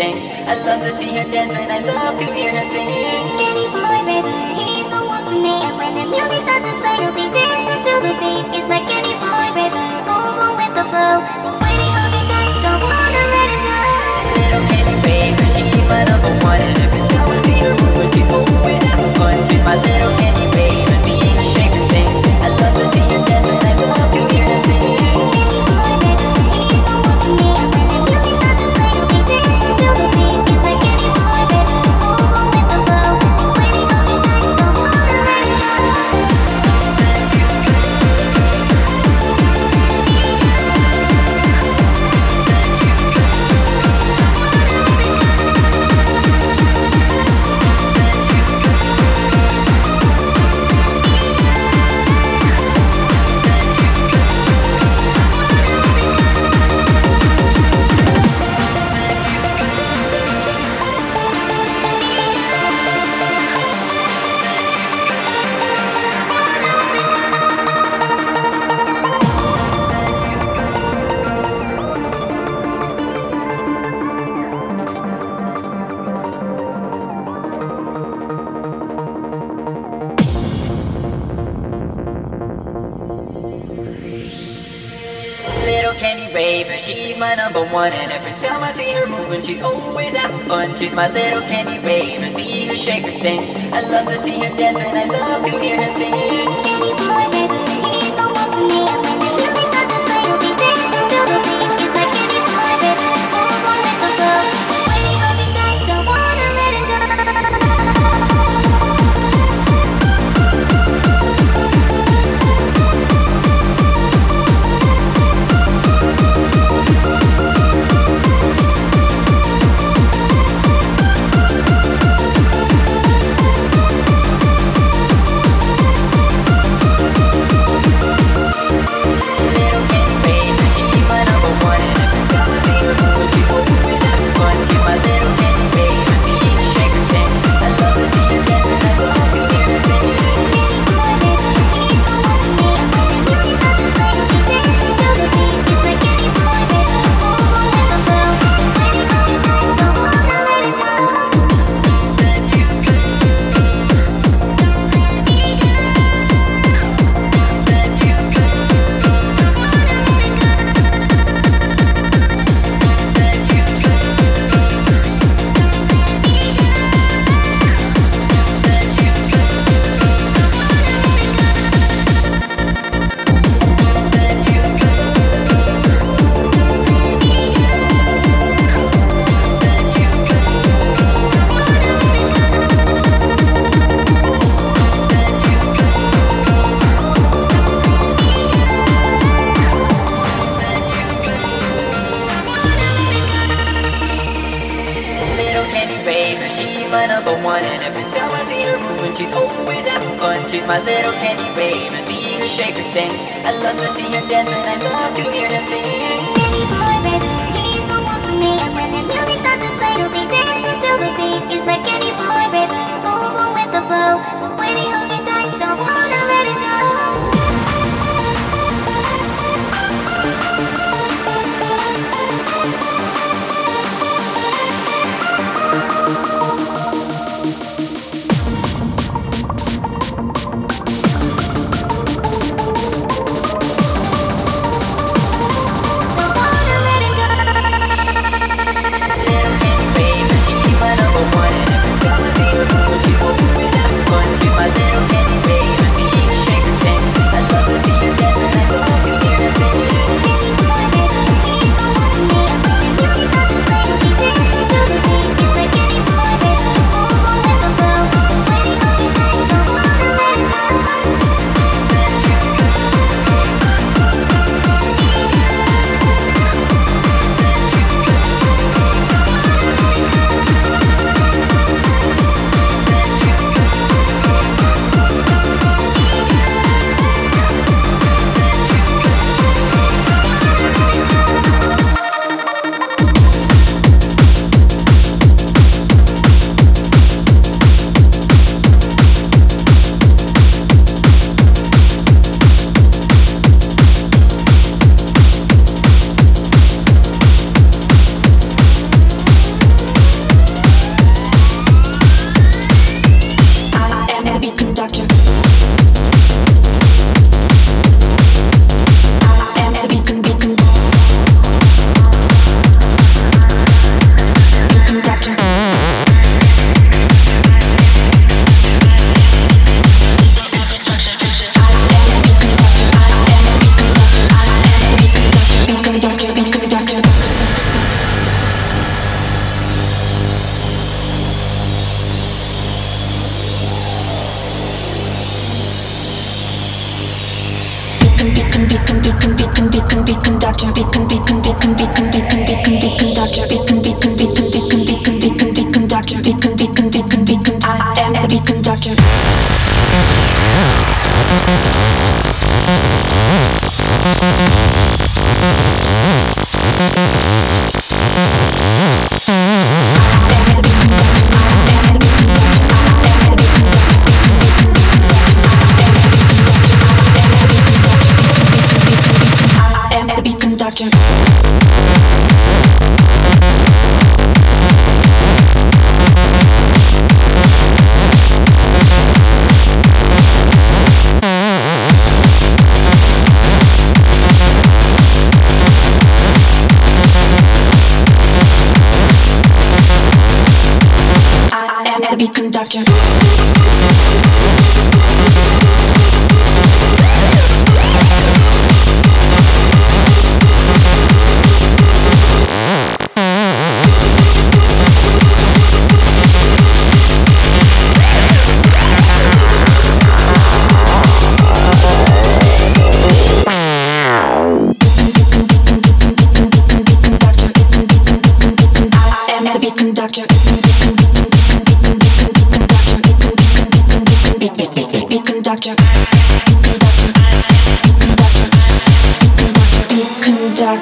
sleeping. I love to see her dance and I love to hear her sing.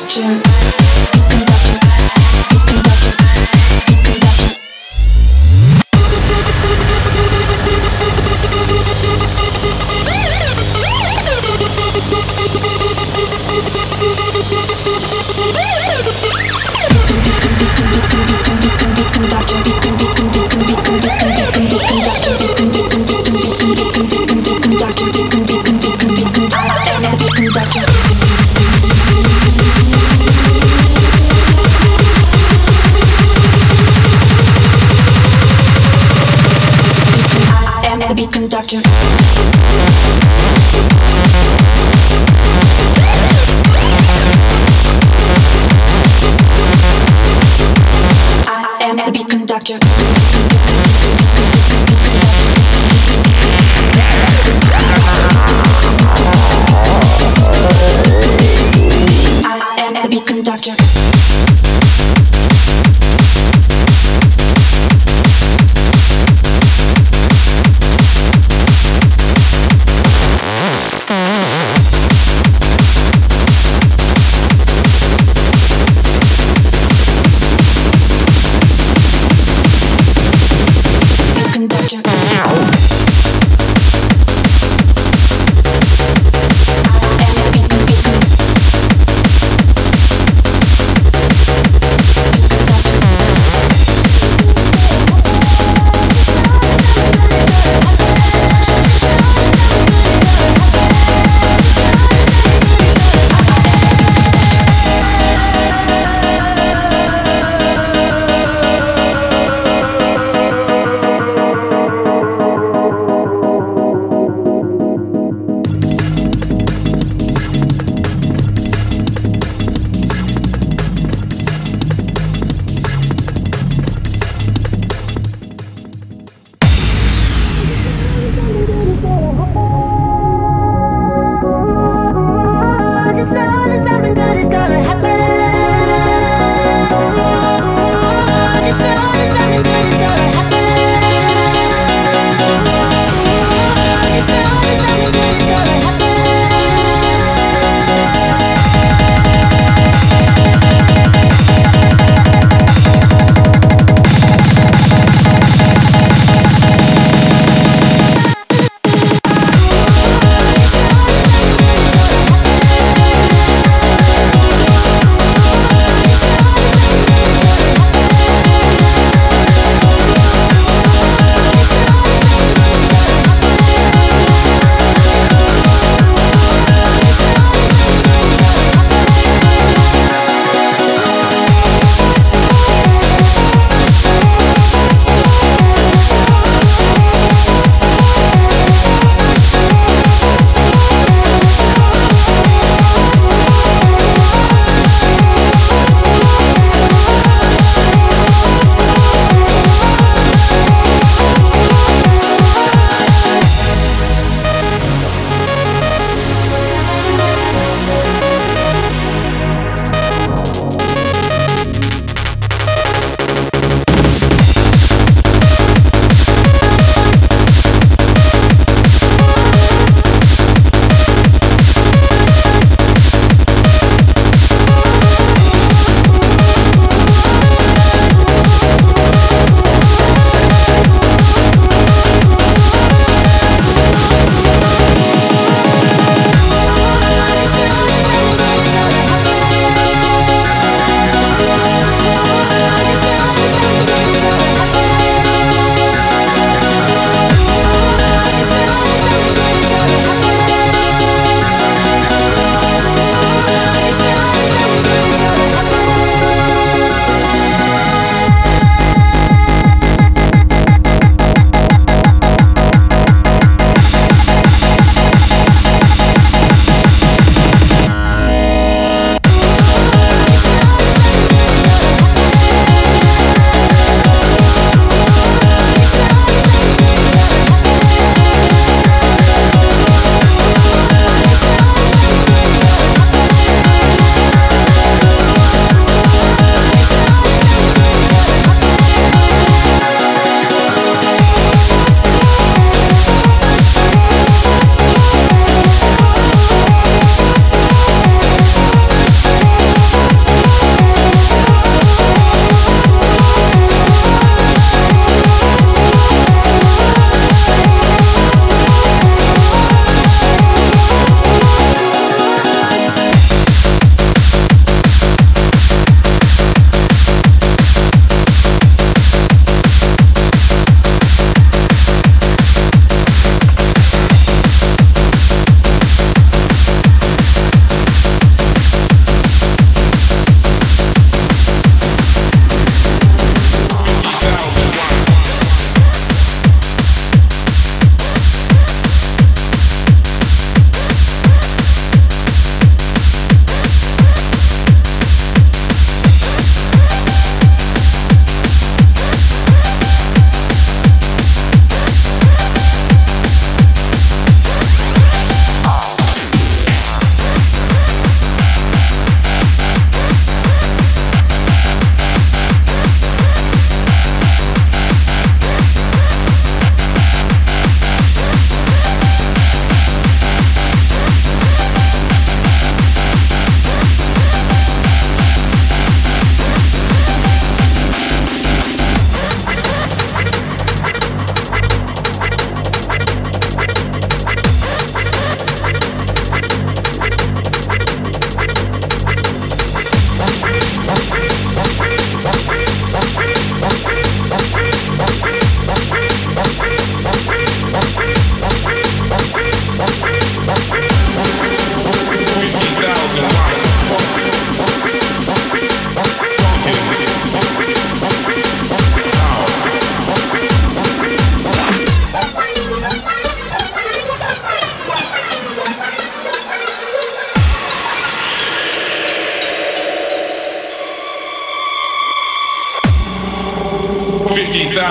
Beacon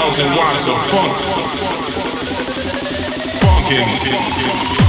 50,000 watts of funk. Funkin'.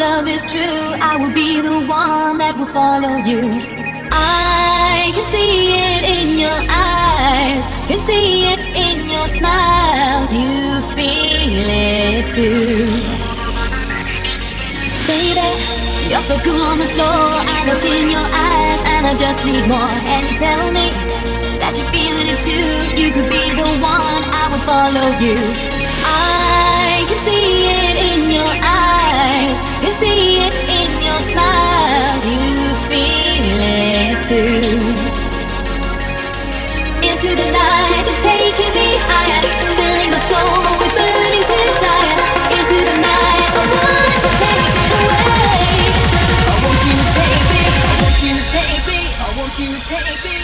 Love is true. I will be the one that will follow you. I can see it in your eyes, can see it in your smile. You feel it too. Baby, you're so cool on the floor. I look in your eyes and I just need more. And you tell me that you're feeling it too. You could be the one, I will follow you. I can see it in your eyes, see it in your smile. You feel it too. Into the night, you're taking me higher, filling my soul with burning desire. Into the night, I want to take it away. I want you to take me, I want you to take me, I want you to take me.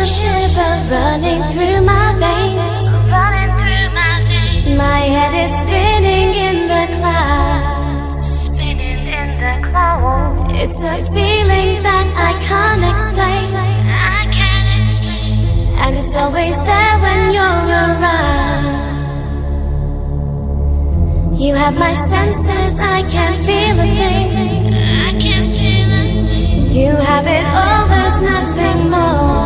the shiver running through my veins. My head is spinning in the clouds. It's a feeling that I can't explain. And it's always there when you're around. You have my senses, I can't feel a thing. You have it all, there's nothing more.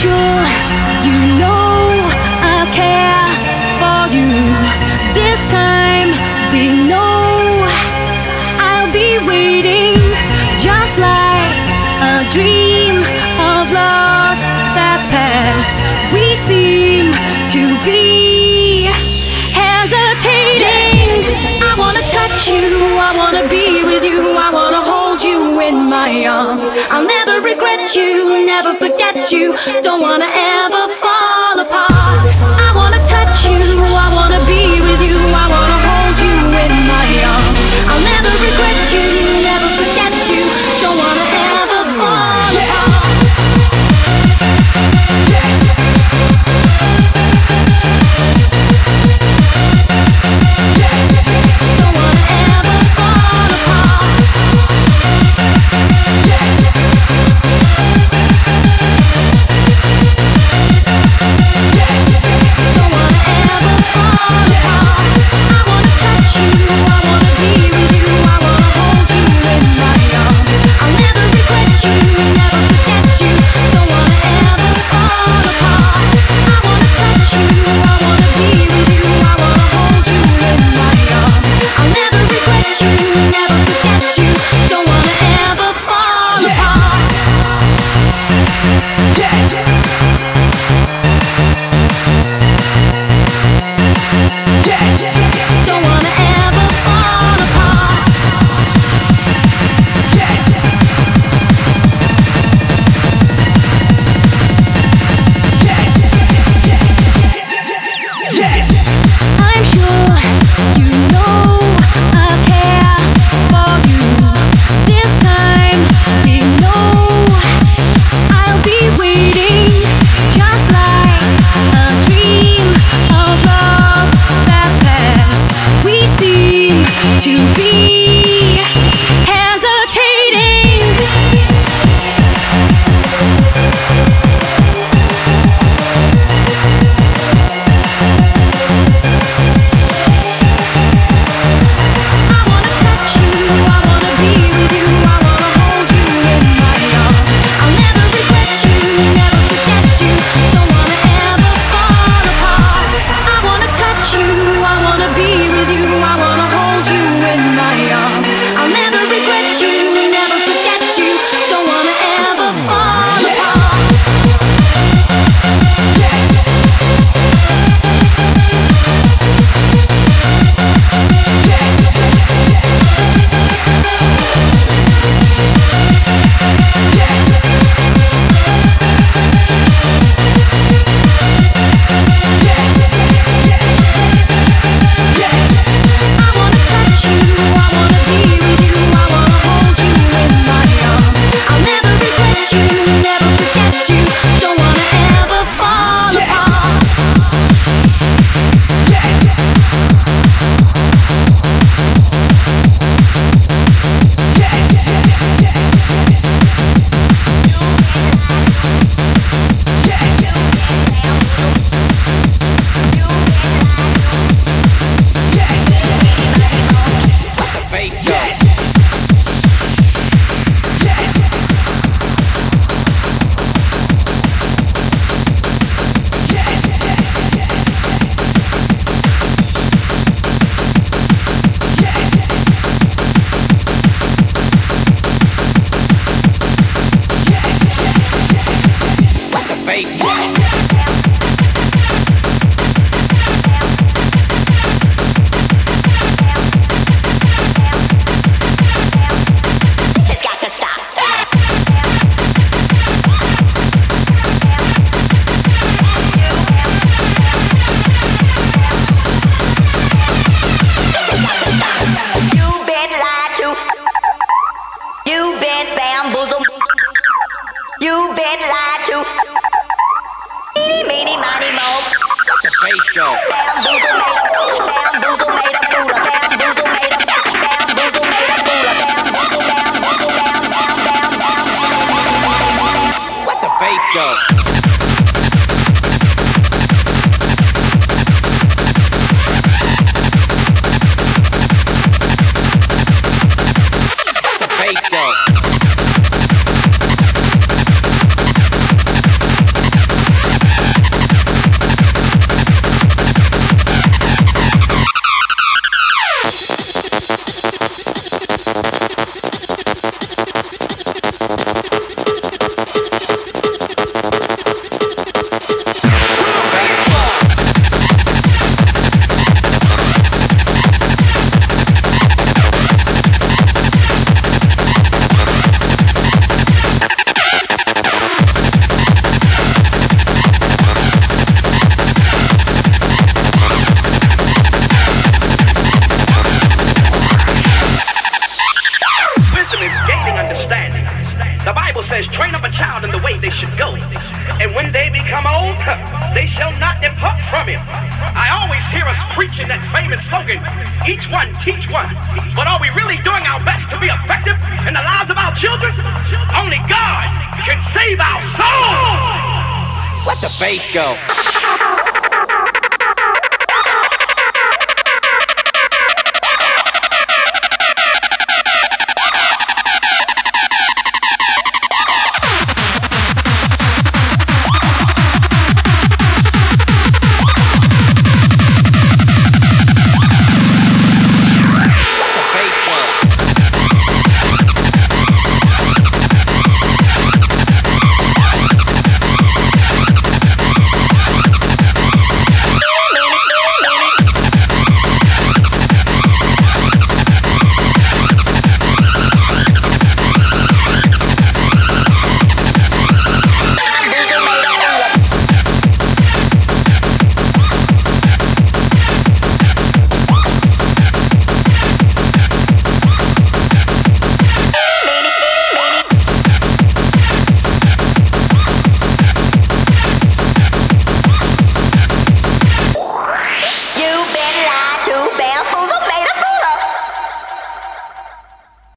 sure you know I care for you. This time we know I'll be waiting, just like a dream of love that's. We seem to be hesitating. I wanna touch you, I wanna be with you, I wanna hold you in my arms. I'll never you, never forget you. Don't wanna ever fall apart. I wanna touch you, I wanna be with you, I wanna. go.